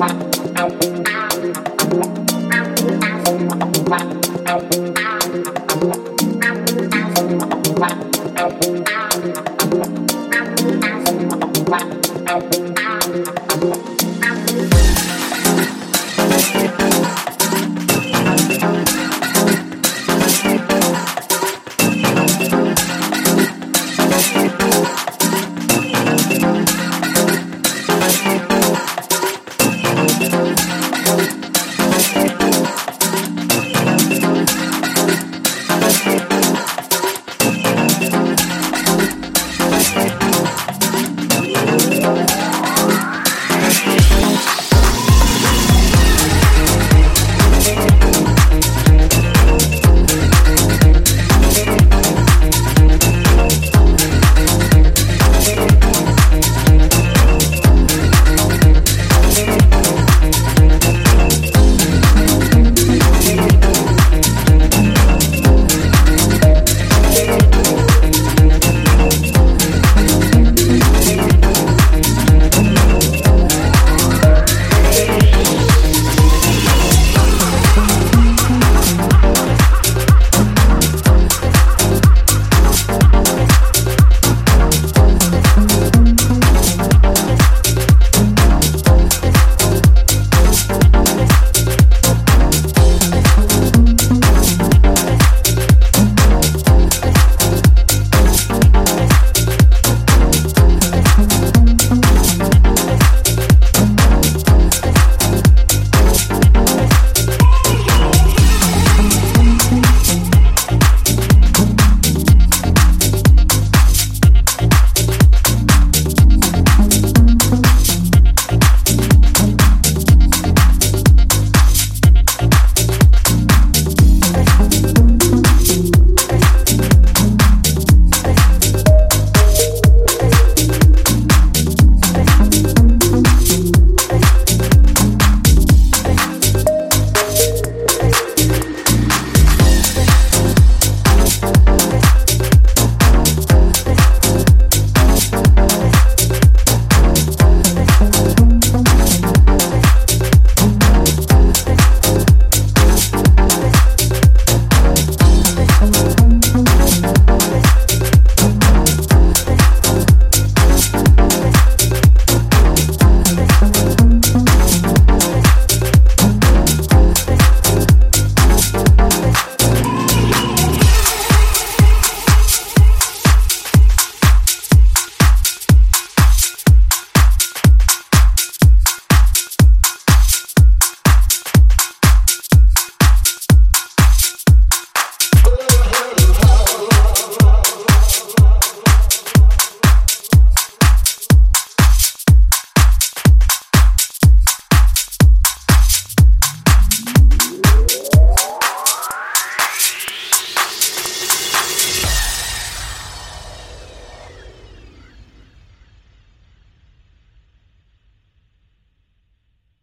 Wow. you